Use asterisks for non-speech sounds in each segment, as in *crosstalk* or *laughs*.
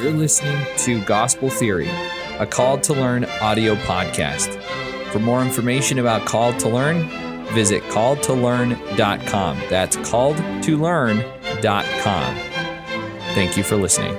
You're listening to Gospel Theory, a Called to Learn audio podcast. For more information about Called to Learn, visit calledtolearn.com. That's calledtolearn.com. Thank you for listening.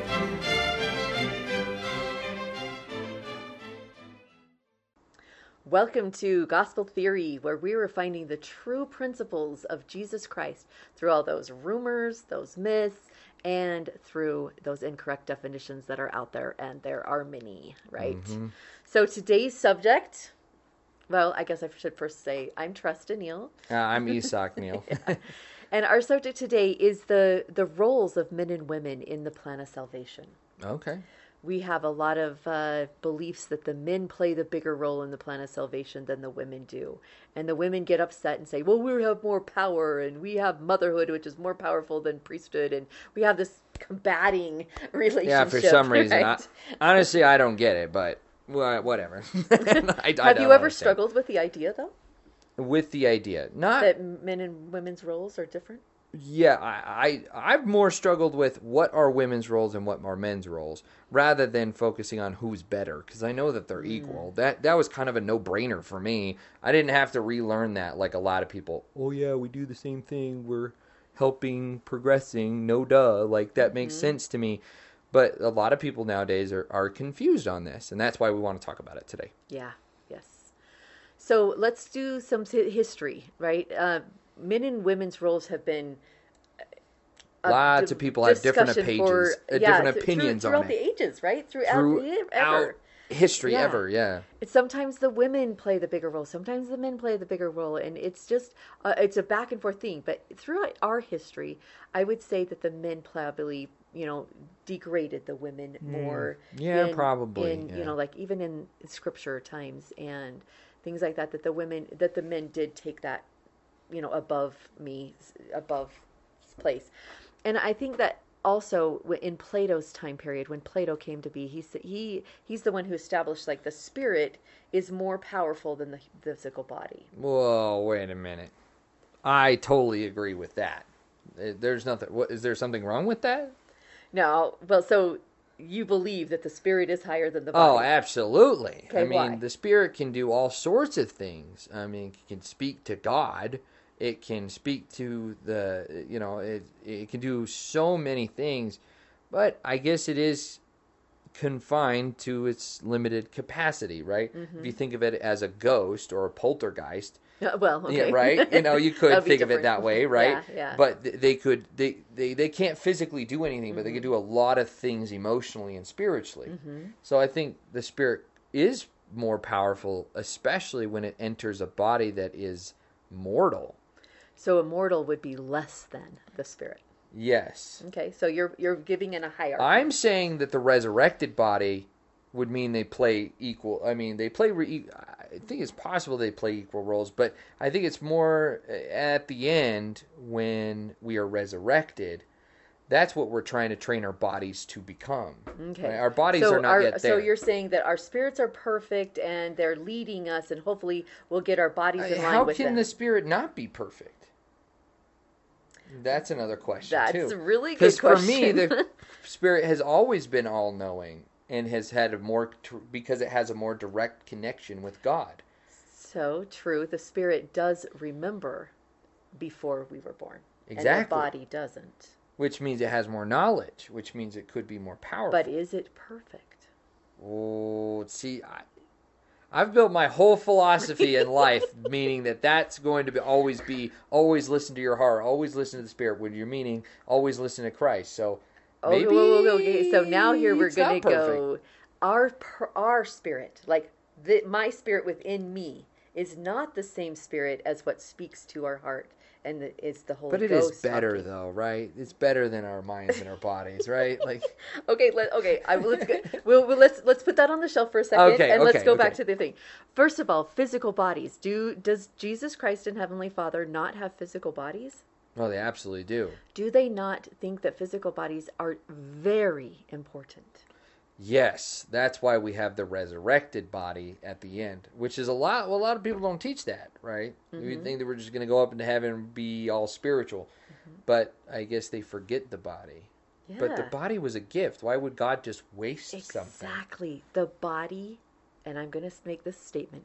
Welcome to Gospel Theory, where we are finding the true principles of Jesus Christ through all those rumors, those myths, and through those incorrect definitions that are out there, and there are many, right? So today's subject, well, I guess I should first say I'm Trust Neal, Uh, I'm Isak Neal. *laughs* and our subject today is the the roles of men and women in the plan of salvation. Okay. we have a lot of uh, beliefs that the men play the bigger role in the plan of salvation than the women do. And the women get upset and say, well, we have more power and we have motherhood, which is more powerful than priesthood. And we have this combating relationship. Yeah, for some reason. I, honestly, I don't get it, but wha- whatever. *laughs* I, I *laughs* have you ever understand. struggled with the idea, though, with the idea? Not that men and women's roles are different? Yeah, I, I I've more struggled with what are women's roles and what are men's roles, rather than focusing on who's better, because I know that they're equal. That that was kind of a no brainer for me. I didn't have to relearn that like a lot of people. Oh yeah, we do the same thing. We're helping, progressing. No duh, like that makes sense to me. But a lot of people nowadays are, are confused on this, and that's why we want to talk about it today. Yeah, yes. So let's do some history, right? Uh, men and women's roles have been. uh, Lots of people have different discussion pages- uh, yeah, different th- opinions through, on throughout it. the ages, right? Throughout, Throughout ever. history Yeah. ever, yeah. It's sometimes the women play the bigger role, sometimes the men play the bigger role, and it's just uh, it's a back and forth thing. But throughout our history, I would say that the men probably you know degraded the women more. Hmm. Yeah, in- probably, In yeah. you know like even in scripture times and things like that, that the women that the men did take that you know above me above place and i think that also in plato's time period when plato came to be he's he he's the one who established like the spirit is more powerful than the physical body Whoa, wait a minute. I totally agree with that. Uh, There's nothing. What is there something wrong with that? no well so you believe that the spirit is higher than the body. Oh, body absolutely. I mean, why? the spirit can do all sorts of things. I mean, it can speak to God. It can speak to the, you know, it it can do so many things. But I guess it is confined to its limited capacity, right? Mm-hmm. If you think of it as a ghost or a poltergeist, *laughs* Uh, well okay. Yeah, right. You know, you *laughs* could think of it that way, *laughs* right? yeah, yeah. But th- they could they, they they can't physically do anything, but they Mm-hmm. could do a lot of things emotionally and spiritually. So I think the spirit is more powerful, especially when it enters a body that is mortal. So immortal would be less than the spirit Yes. okay so you're you're giving in a hierarchy I'm saying that the resurrected body would mean they play equal. I mean, they play. Re- I think it's possible they play equal roles, but I think it's more uh, at the end when we are resurrected. That's what we're trying to train our bodies to become. Okay. Our bodies so are not our- yet So you're saying that our spirits are perfect and they're leading us, and hopefully we'll get our bodies in line How with can them. the spirit not be perfect? That's another question That's too. a really good question. Because for me, the *laughs* spirit has always been all-knowing and has had a more because it has a more direct connection with God. so true. The spirit does remember before we were born, and the Exactly. body doesn't. which means it has more knowledge, which means it could be more powerful. But is it perfect? oh, see, I, I've built my whole philosophy in *laughs* life, meaning that that's going to be always be always listen to your heart, always listen to the spirit. When you're meaning always listen to Christ. So Oh, maybe whoa, whoa, whoa, okay. So now here we're gonna go. Our our spirit, like the, my spirit within me, is not the same spirit as what speaks to our heart, and the, is the Holy But it is Ghost better talking. though, right? It's better than our minds and our bodies, right? *laughs* Like Okay, let okay, I let's go, we'll, we'll let's let's put that on the shelf for a second, Okay, and let's okay, go back to the thing. First of all, physical bodies. Do does Jesus Christ and Heavenly Father not have physical bodies? Well, they absolutely do. Do they not think that physical bodies are very important? Yes, that's why we have the resurrected body at the end, which is a lot. Well, a lot of people don't teach that, right? You mm-hmm. think that we're just going to go up into heaven and be all spiritual, mm-hmm. but I guess they forget the body. But the body was a gift. Why would God just waste something? Exactly. The body, and I'm going to make this statement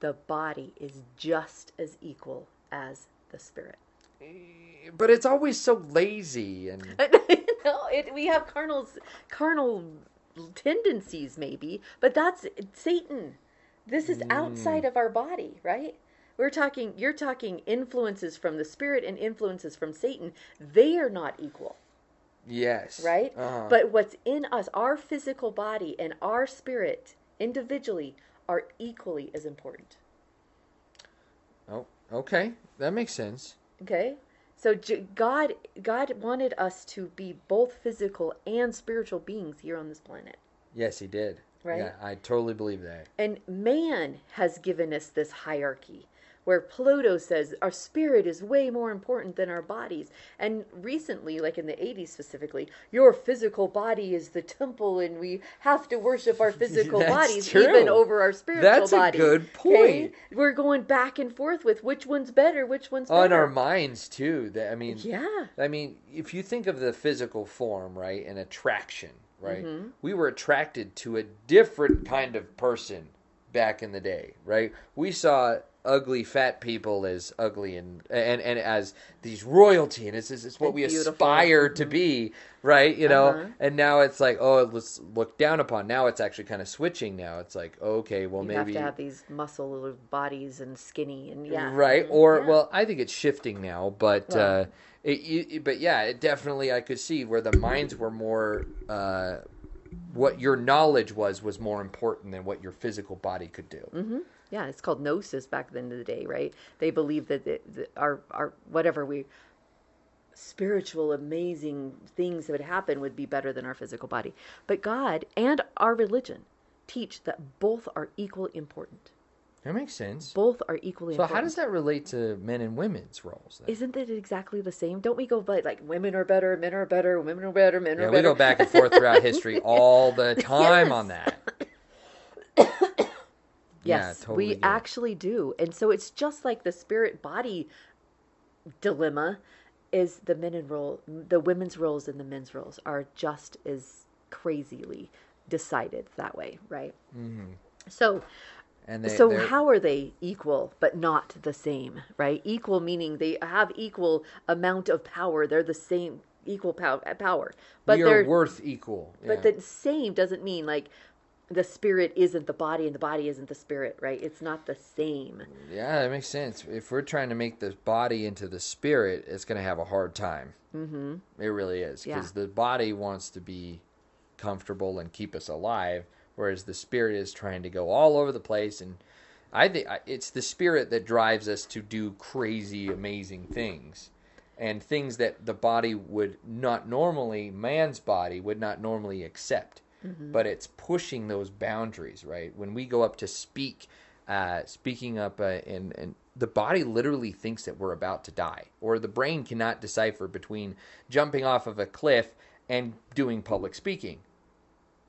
the body is just as equal as the spirit. Eh, but it's always so lazy and *laughs* no, it, we have carnal, carnal tendencies, maybe, but that's Satan. This is outside of our body, right? We're talking, you're talking influences from the spirit and influences from Satan. They are not equal. yes, right? Uh-huh. But what's in us, our physical body and our spirit individually are equally as important. oh, okay, that makes sense. Okay? So God God wanted us to be both physical and spiritual beings here on this planet. Yes, he did. Right? Yeah, I totally believe that. And man has given us this hierarchy where Plato says our spirit is way more important than our bodies. And recently, like in the 80s specifically, your physical body is the temple and we have to worship our *laughs* physical bodies true. even over our spiritual That's a body. good okay? point. We're going back and forth with which one's better, which one's On better. our minds too. That I mean, yeah. I mean, if you think of the physical form, right, and attraction, right, Mm-hmm. we were attracted to a different kind of person back in the day, right? We saw ugly fat people as ugly and and, and as these royalty, and it's, it's it's what And we beautiful. aspire to be, right? You know, Uh-huh. and now it's like, oh, let's look down upon. Now it's actually kind of switching. Now it's like, okay, well, You maybe have to have these muscle bodies and skinny and yeah. right Mhm. or Yeah. well i think it's shifting now but Well. uh it, you, but yeah it definitely i could see where the minds were more uh what your knowledge was was more important than what your physical body could do hmm Yeah, it's called gnosis back then in the day, right? They believed that the, the, our our whatever we spiritual amazing things that would happen would be better than our physical body. But God and our religion teach that both are equally important. that makes sense Both are equally so important. how does that relate to men and women's roles then? Isn't it exactly the same? Don't we go by like women are better, men are better, women are better, men yeah are we go back and forth throughout history *laughs* all the time Yes. on that Yes, yeah, totally we it. actually do. And so it's just like the spirit body dilemma is the men and role the women's roles and the men's roles are just as crazily decided that way, right? Mm-hmm. So and they, so they're- how are they equal but not the same, right? Equal meaning they have equal amount of power. They're the same equal pow- power. But we they're are worth equal but yeah. the same doesn't mean like the spirit isn't the body and the body isn't the spirit, right? It's not the same. Yeah, that makes sense. If we're trying to make the body into the spirit, it's going to have a hard time. Mm-hmm. It really is Yeah. because the body wants to be comfortable and keep us alive, whereas the spirit is trying to go all over the place. And I think I- it's the spirit that drives us to do crazy, amazing things, and things that the body would not normally, man's body would not normally accept. But it's pushing those boundaries, right? When we go up to speak, uh, speaking up, uh, and and the body literally thinks that we're about to die, or the brain cannot decipher between jumping off of a cliff and doing public speaking.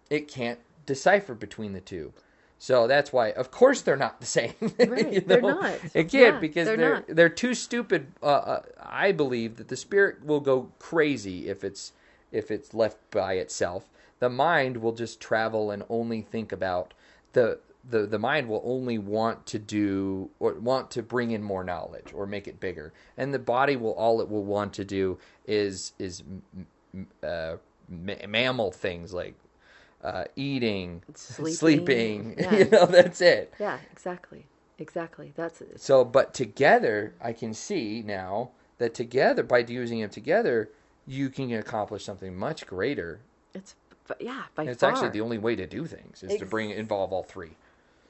It can't decipher between the two. So that's why, of course, they're not the same. *laughs* Right, they're not. It can't Yeah, because they're they're they're too stupid. Uh, uh, I believe that the spirit will go crazy if it's if it's left by itself. The mind will just travel and only think about the the the mind will only want to do or want to bring in more knowledge or make it bigger, and the body will all it will want to do is is m- m- uh, ma- mammal things like uh, eating, Sleeping, sleeping. *laughs* yeah. you know, that's it. Yeah, exactly. Exactly. That's it. So, but together, I can see now that together, by using them together, you can accomplish something much greater. It's but yeah, by And it's far. actually the only way to do things is to bring involve all three,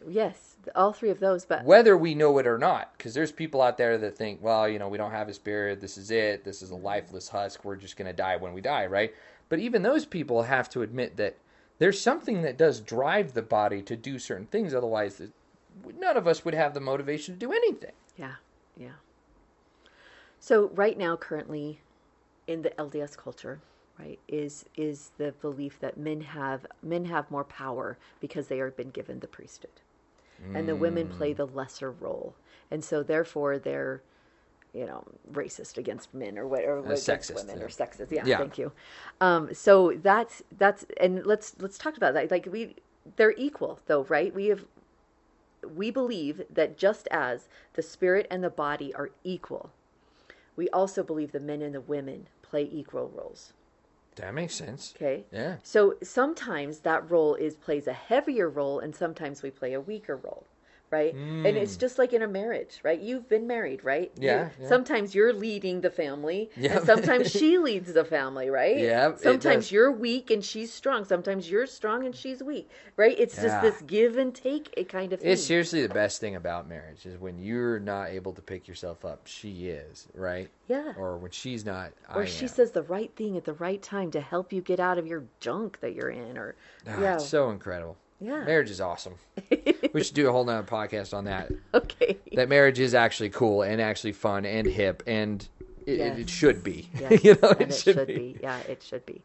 yes, all three of those. But whether we know it or not. Because there's people out there that think, well, you know, we don't have a spirit. This is it. This is a lifeless husk. We're just going to die when we die, right? But even those people have to admit that there's something that does drive the body to do certain things. Otherwise, none of us would have the motivation to do anything. yeah, yeah. So right now, currently, in the LDS culture, right, is is the belief that men have men have more power because they are been given the priesthood, and the women play the lesser role, and so therefore they're you know, racist against men or what, or against Uh, sexist, women yeah. or sexist. Yeah, Yeah. thank you. Um, so that's that's and let's let's talk about that. Like we, they're equal though, right? We have we believe that just as the spirit and the body are equal, we also believe the men and the women play equal roles. That makes sense. Okay. Yeah. So sometimes that role is plays a heavier role, and sometimes we play a weaker role, right? And it's just like in a marriage, right? You've been married, right? You- Yeah, yeah. Sometimes you're leading the family, Yeah. and sometimes she *laughs* leads the family, right? Yeah, Sometimes you're weak and she's strong. Sometimes you're strong and she's weak, right? It's just this give and take kind of thing. It's seriously the best thing about marriage is when you're not able to pick yourself up, she is, right? yeah. Or when she's not, or I she am. says the right thing at the right time to help you get out of your junk that you're in, or Ah, yeah, It's so incredible. Yeah. Marriage is awesome. *laughs* we should do a whole nother podcast on that. okay. That marriage is actually cool and actually fun and hip and it, it, it should be. Yes, *laughs* you know, and it, should, be. Yeah, it should be.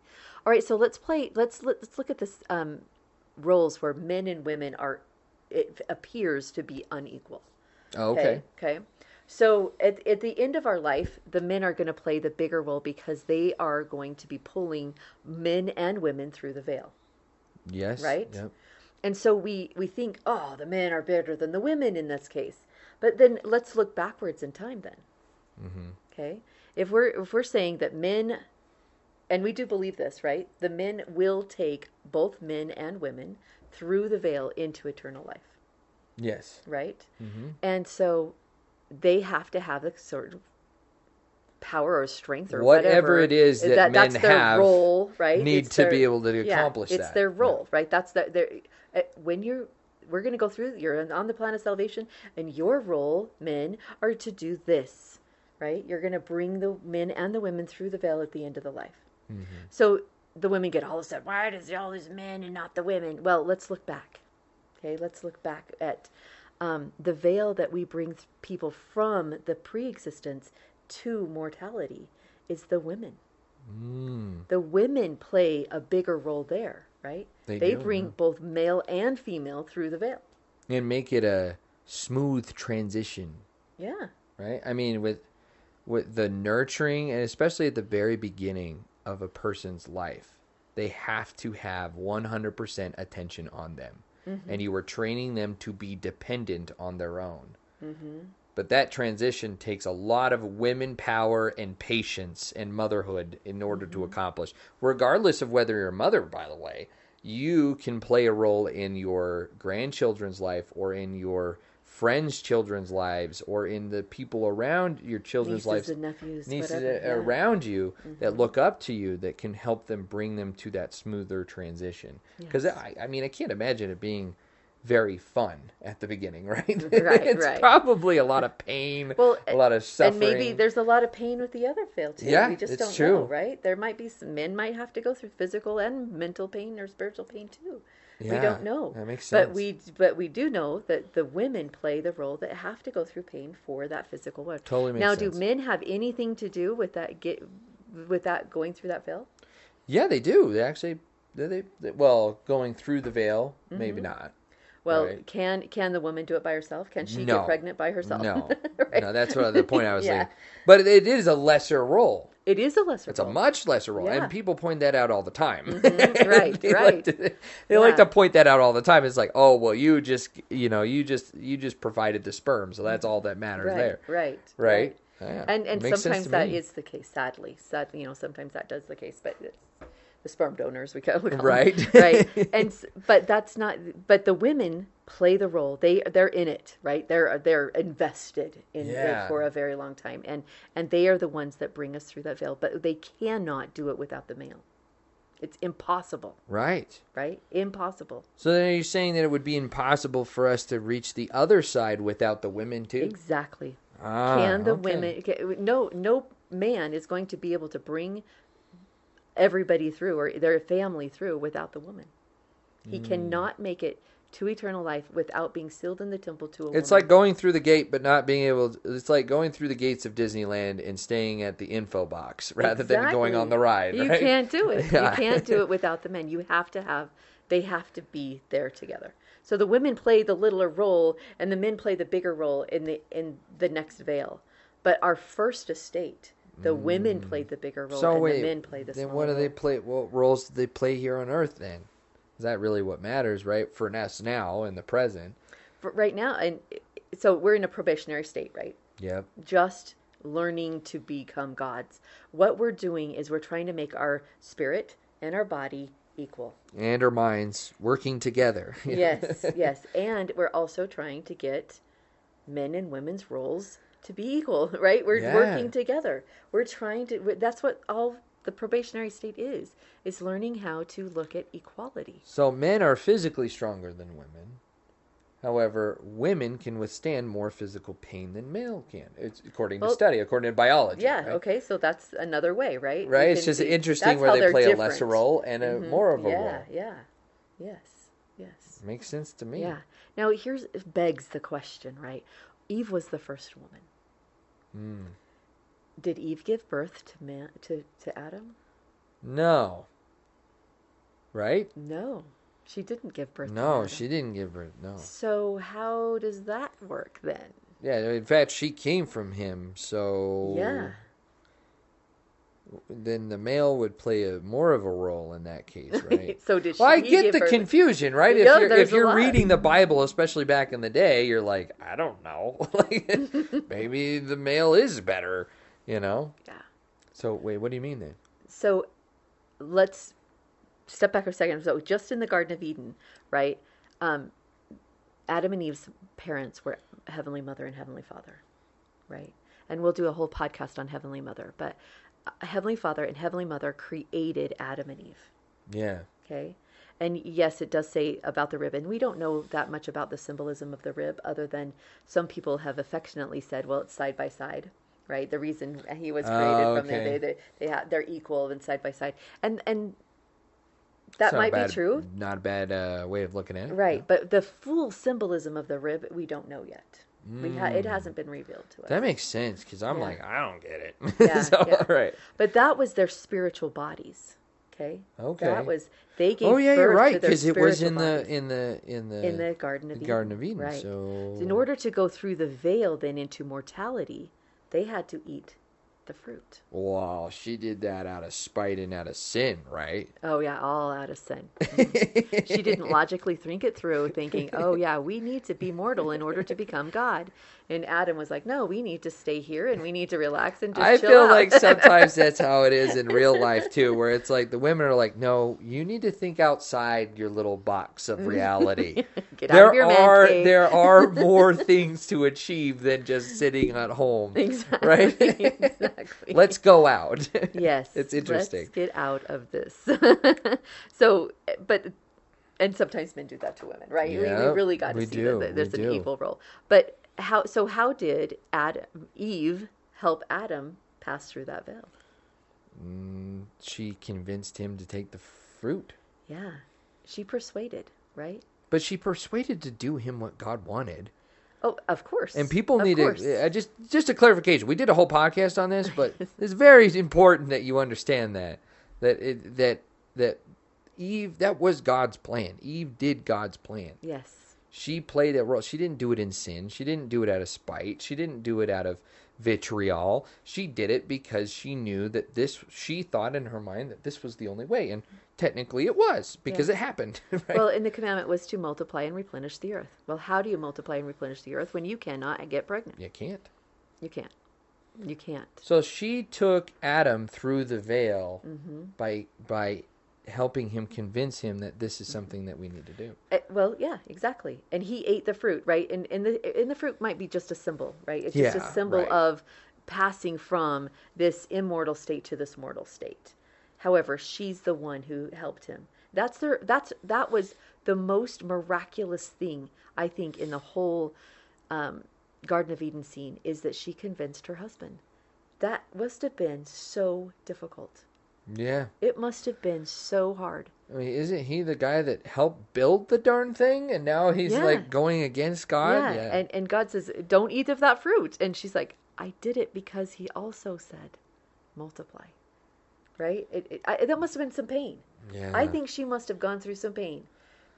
All right, so let's play. Let's let's look at this um, roles where men and women are. It appears to be unequal. Oh, okay. Okay. So at, at the end of our life, the men are going to play the bigger role because they are going to be pulling men and women through the veil. Yes. Right? Yep. And so we, we think, oh, the men are better than the women in this case. But then let's look backwards in time then. Mm-hmm. Okay? If we're if we're saying that men and we do believe this, right? The men will take both men and women through the veil into eternal life, Yes. right? Mm-hmm. And so they have to have a sort of power or strength or Whatever whatever it is that men that's their have role, right? Need It's to their- be able to yeah, accomplish it's that. their role, right? That's the their uh, when you're we're going to go through you're on the plan of salvation and your role men are to do this right you're going to bring the men and the women through the veil at the end of the life Mm-hmm. so the women get all upset why does all these men and not the women well let's look back okay let's look back at um, the veil that we bring th- people from the pre-existence to mortality is the women Mm. the women play a bigger role there, right? They They do, bring yeah. both male and female through the veil. And make it a smooth transition. Yeah. right? I mean, with with the nurturing, and especially at the very beginning of a person's life, they have to have one hundred percent attention on them, and you are training them to be dependent on their own. Mm-hmm. But that transition takes a lot of women power and patience and motherhood in order to mm-hmm. accomplish. Regardless of whether you're a mother, by the way, you can play a role in your grandchildren's life or in your friends' children's lives or in the people around your children's Nieces lives and nephews, nieces whatever. yeah. around you that mm-hmm. look up to you that can help them bring them to that smoother transition because Yes. I, I mean i can't imagine it being very fun at the beginning *laughs* right Right, *laughs* it's right. probably a lot of pain Well, a lot of suffering And maybe there's a lot of pain with the other veil too. Yeah, we just it's don't true. know, right? There might be some men might have to go through physical and mental pain or spiritual pain too. Yeah, we don't know. that makes sense. But we but we do know that the women play the role that have to go through pain for that physical work. Totally makes now, sense. do men have anything to do with that get with that going through that veil? yeah they do they actually they, they, they- well going through the veil maybe mm-hmm. not Well, Right. can can the woman do it by herself? Can she No. get pregnant by herself? no *laughs* Right. no that's what the point i was *laughs* Yeah. saying but it is a lesser role It is a lesser. It's a much lesser role, Yeah. and people point that out all the time. Mhm, *laughs* right, they right. Like to, they like to point that out all the time. It's like, oh, well, you just, you know, you just, you just provided the sperm, so that's all that matters right, there, right, right? Yeah, And and sometimes that me. is the case. Sadly, sadly, you know, sometimes that does the case, but it's the sperm donors we call, them. Right. *laughs* right. *laughs* And but that's not. But the women play the role. They they're in it, right? They're they're invested in Yeah. it for a very long time, and and they are the ones that bring us through that veil. But they cannot do it without the male. It's impossible, right. right? Impossible. So then, are you saying that it would be impossible for us to reach the other side without the women too? Exactly. Ah, can the okay. women no no man is going to be able to bring everybody through or their family through without the woman he Hmm. cannot make it to eternal life without being sealed in the temple to a woman. It's woman. like going through the gate, but not being able. To, it's like going through the gates of Disneyland and staying at the info box *laughs* rather than going on the ride. you right? can't do it *laughs* Yeah. you can't do *laughs* it without the men you have to have they have to be there together so the women play the littler role and the men play the bigger role in the in the next veil But our first estate, the women played the bigger role, Mm. So and wait, the men played the then smaller what do they play? What roles do they play here on Earth? Then is that really what matters, right? For us now in the present. For right now, and so we're in a probationary state, right? Yep. just learning to become gods. What we're doing is we're trying to make our spirit and our body equal. And our minds working together. *laughs* Yes, yes. And we're also trying to get men and women's roles to be equal, *laughs* right? We're Yeah. working together. We're trying to that's what all the probationary state is is learning how to look at equality. So men are physically stronger than women. However, women can withstand more physical pain than male can. It's according to study, according to biology. Yeah, right? okay, so that's another way, right? Right? It's just interesting where they play a lesser role and a Mhm. more of a yeah, role. Yeah, Yes. Yes. Makes sense to me. Yeah. Now here's begs the question, right? Eve was the first woman. Mm. Did Eve give birth to man to, to Adam? No. Right? No. She didn't give birth to No, she didn't give birth. No. So how does that work then? Yeah, in fact, she came from him, so Yeah. Then the male would play a more of a role in that case, *laughs* right? so did she well, I get the confusion, right? If you're, if you're reading the Bible, especially back in the day, you're like, I don't know, *laughs* like *laughs* maybe the male is better, you know? Yeah. So wait, what do you mean then? So let's step back a second. So just in the Garden of Eden, right? Um, Adam and Eve's parents were Heavenly Mother and Heavenly Father, right? And we'll do a whole podcast on Heavenly Mother. But Heavenly Father and Heavenly Mother created Adam and Eve. Yeah, Okay. And yes, it does say about the rib, we don't know that much about the symbolism of the rib, other than some people have affectionately said, "Well, it's side by side." Right, the reason he was created Oh, from there, they they they ha- they're equal and side by side, and and that might bad- be true, Not a bad uh, way of looking at it. right? But the full symbolism of the rib, we don't know yet. We ha- it hasn't been revealed to us. Mm. That makes sense because I'm Yeah. like, I don't get it. *laughs* Yeah, so, yeah. right. but that was their spiritual bodies. Okay. Okay. That was they gave. Oh yeah, you're right because it was in the in the in the in the Garden of Eden. Garden of Eden. Right. So In order to go through the veil then into mortality, they had to eat the fruit. Wow, she did that out of spite and out of sin, right? Oh yeah, all out of sin. *laughs* Mm-hmm. she didn't logically think it through, thinking, "Oh yeah, we need to be mortal in order to become God." And Adam was like, "No, we need to stay here and we need to relax and just I chill feel out." like sometimes *laughs* that's how it is in real life too, where it's like the women are like, "No, you need to think outside your little box of mm-hmm. reality." *laughs* Get out there of are there are more things to achieve than just sitting at home, exactly. right? exactly. Let's go out. *laughs* Yes. It's interesting. Let's get out of this. *laughs* so, but, and sometimes men do that to women, right? We- we, really got to see do, that there's we an do. equal role. But how, so how did Adam, Eve help Adam pass through that veil? Mm, she convinced him to take the fruit, Yeah. She persuaded, right? but she persuaded to do him what God wanted. Oh, of course. And people Of need to just just a clarification. We did a whole podcast on this, but *laughs* it's very important that you understand that that it, that that Eve that was God's plan. Eve did God's plan. Yes. She played a role. She didn't do it in sin. She didn't do it out of spite. She didn't do it out of vitriol. She did it because she knew that this. She thought in her mind that this was the only way, and technically it was because Yeah. it happened. *laughs* Right? Well, and the commandment was to multiply and replenish the earth. Well, how do you multiply and replenish the earth when you cannot get pregnant? you can't. You can't. You can't. So she took Adam through the veil Mm-hmm. by by helping him convince him that this is something that we need to do. Uh, well, yeah, exactly. And he ate the fruit, right? And and the and the fruit might be just a symbol, right? It's just Yeah, a symbol right. of passing from this immortal state to this mortal state. However, she's the one who helped him. That's their that's that was the most miraculous thing I think in the whole um, Garden of Eden scene is that she convinced her husband. That must have been so difficult. Yeah. It must have been so hard. I mean, isn't he the guy that helped build the darn thing and now he's Yeah. like going against God? Yeah, and and God says, "Don't eat of that fruit," and she's like, "I did it because He also said, multiply." Right? It, it, I, that must have been some pain. yeah. I think she must have gone through some pain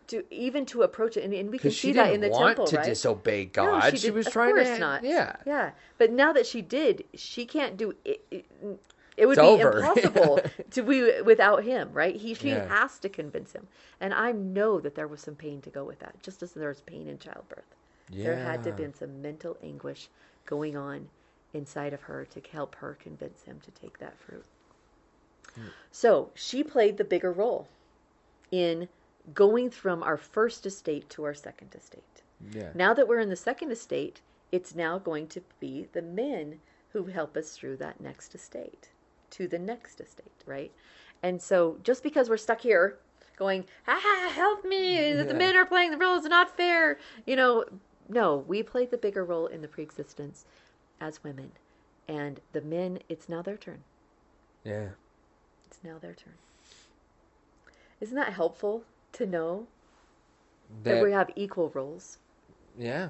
to even to approach it, and, and we can see that in the want temple, to right? disobey No, God. she, was of trying course to. not. Yeah. yeah. But now that she did, she can't do it. It, it would It's be over. impossible *laughs* to be without him, right? He she Yeah. has to convince him, and I know that there was some pain to go with that, just as there was pain in childbirth. There had to have been some mental anguish going on inside of her to help her convince him to take that fruit. Hmm. So she played the bigger role in going from our first estate to our second estate. Yeah. Now that we're in the second estate, it's now going to be the men who help us through that next estate to the next estate, right? And so just because we're stuck here going, ah, help me, the men are playing the role, it's not fair, you know, no, we played the bigger role in the preexistence as women. And the men, it's now their turn. Yeah. It's now their turn. Isn't that helpful to know that, That- we have equal roles? yeah.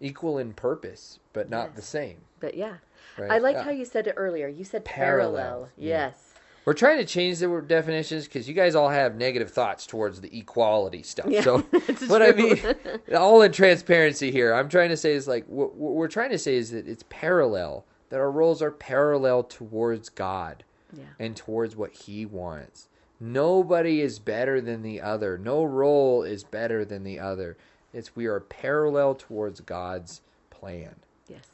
Equal in purpose, but not Yes. the same. But yeah, Right? I liked Yeah. how you said it earlier. You said Parallel, parallel. yeah. Yes. We're trying to change the word definitions because you guys all have negative thoughts towards the equality stuff. Yeah, so, *laughs* what I mean, *laughs* all in transparency here, I'm trying to say is like what we're trying to say is that it's parallel. That our roles are parallel towards God Yeah. and towards what He wants. Nobody is better than the other. No role is better than the other. It's we are parallel towards God's plan. Yes.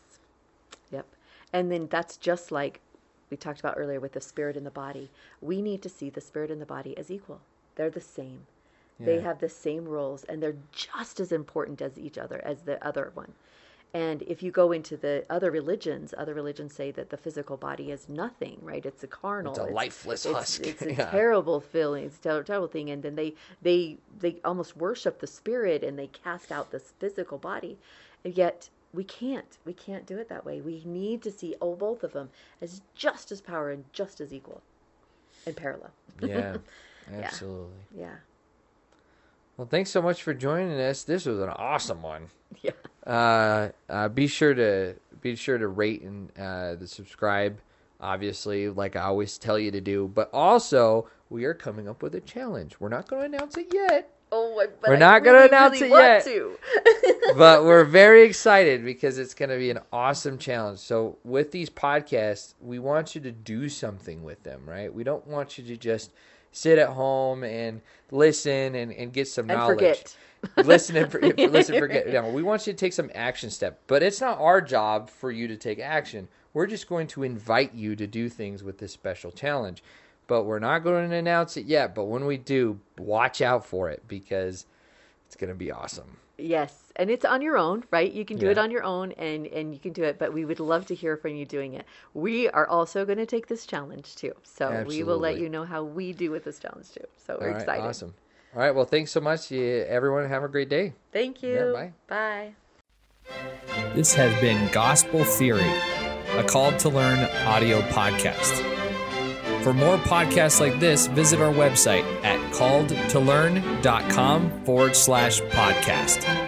Yep. And then that's just like we talked about earlier with the spirit and the body. We need to see the spirit and the body as equal. They're the same. They have the same roles and they're just as important as each other, as the other one. And if you go into the other religions, other religions say that the physical body is nothing, right? It's a carnal. It's a lifeless it's, husk. It's a *laughs* Yeah. terrible feeling. It's a ter- terrible thing. And then they they they almost worship the spirit and they cast out this physical body. And yet we can't. We can't do it that way. We need to see oh both of them as just as power and just as equal and parallel. *laughs* Yeah, absolutely. Yeah. Well, thanks so much for joining us. This was an awesome one. *laughs* Yeah. Uh, uh, be sure to be sure to rate and uh, the subscribe. Obviously, like I always tell you to do. But also, we are coming up with a challenge. We're not going to announce it yet, Oh, but We're not really, announce really it yet. *laughs* but we're very excited because it's going to be an awesome challenge. So, with these podcasts, we want you to do something with them, right? We don't want you to just sit at home and listen and, and get some and knowledge. forget. listen and for, listen forget *laughs* no we want you to take some action step but it's not our job for you to take action we're just going to invite you to do things with this special challenge but we're not going to announce it yet but when we do watch out for it because it's going to be awesome Yes, and it's on your own, right? You can do it on your own, and and you can do it. But we would love to hear from you doing it. We are also going to take this challenge too, so we will let you know how we do with this challenge too. So we're all right excited. awesome all right well thanks so much everyone have a great day Thank you. bye. Bye. This has been Gospel Theory, a Called to Learn audio podcast. For more podcasts like this, visit our website at calledtolearn.com forward slash podcast.